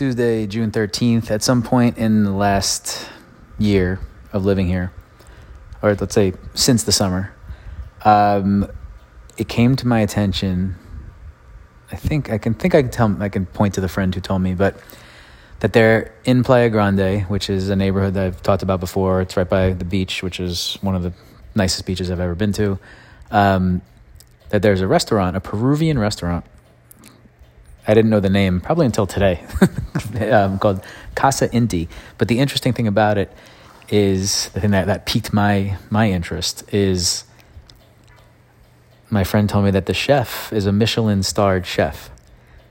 Tuesday, June 13th. At some point in the last year of living here, or let's say since the summer, um, it came to my attention. I think I can think I can tell I can point to the friend who told me, but that they're in Playa Grande, which is a neighborhood that I've talked about before. It's right by the beach, which is one of the nicest beaches I've ever been to. Um, that there's a restaurant, a Peruvian restaurant. I didn't know the name probably until today, um, called Casa Inti. But the interesting thing about it is the thing that, that piqued my my interest is my friend told me that the chef is a Michelin starred chef.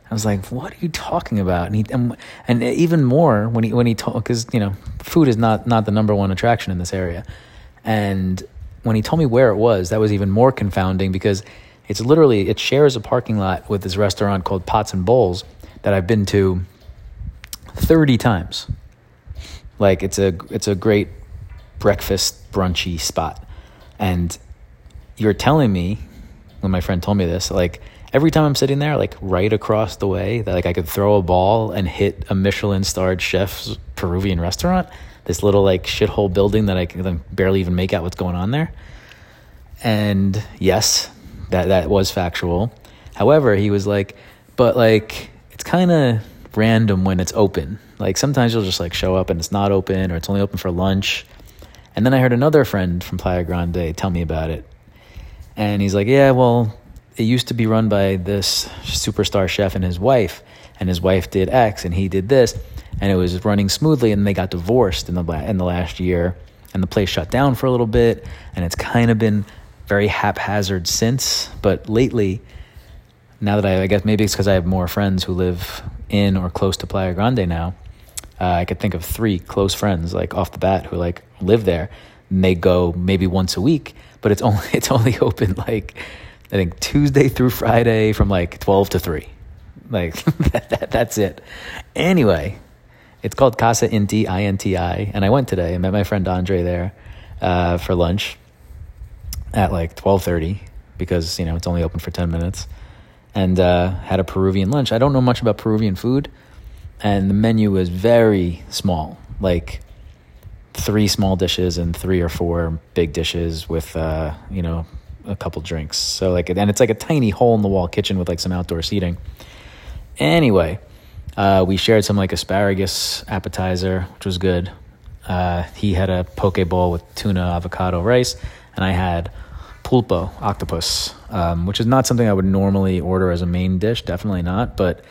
I was like, "What are you talking about?" And he and, and even more when he when he told because you know food is not not the number one attraction in this area, and when he told me where it was, that was even more confounding because it's literally it shares a parking lot with this restaurant called Pots and Bowls that I've been to thirty times. Like it's a it's a great breakfast brunchy spot, and you're telling me when my friend told me this like every time I'm sitting there, like right across the way, that like I could throw a ball and hit a Michelin starred chef's Peruvian restaurant. This little like shithole building that I can barely even make out what's going on there. And yes, that that was factual. However, he was like, but like it's kind of random when it's open. Like sometimes you'll just like show up and it's not open or it's only open for lunch. And then I heard another friend from Playa Grande tell me about it. And he's like, "Yeah, well, it used to be run by this superstar chef and his wife, and his wife did X and he did this, and it was running smoothly. And they got divorced in the in the last year, and the place shut down for a little bit, and it's kind of been very haphazard since. But lately, now that I, I guess maybe it's because I have more friends who live in or close to Playa Grande now. Uh, I could think of three close friends, like off the bat, who like live there. And they go maybe once a week, but it's only it's only open like I think Tuesday through Friday from like 12 to 3. Like that, that, that's it. Anyway, it's called Casa Inti, I N T I, and I went today. I met my friend Andre there uh, for lunch at like 12:30 because, you know, it's only open for 10 minutes. And uh, had a Peruvian lunch. I don't know much about Peruvian food, and the menu was very small. Like three small dishes and three or four big dishes with uh, you know a couple drinks. So like, and it's like a tiny hole in the wall kitchen with like some outdoor seating. Anyway, uh, we shared some like asparagus appetizer, which was good. Uh, he had a poke bowl with tuna, avocado, rice, and I had pulpo, octopus, um, which is not something I would normally order as a main dish. Definitely not, but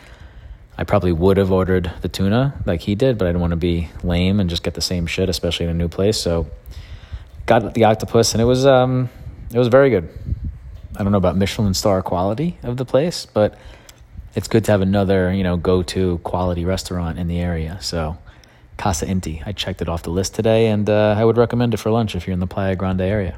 I probably would have ordered the tuna like he did, but I didn't want to be lame and just get the same shit, especially in a new place. So got the octopus, and it was um, it was very good. I don't know about Michelin star quality of the place, but it's good to have another, you know, go-to quality restaurant in the area. So, Casa Inti, I checked it off the list today, and uh, I would recommend it for lunch if you're in the Playa Grande area.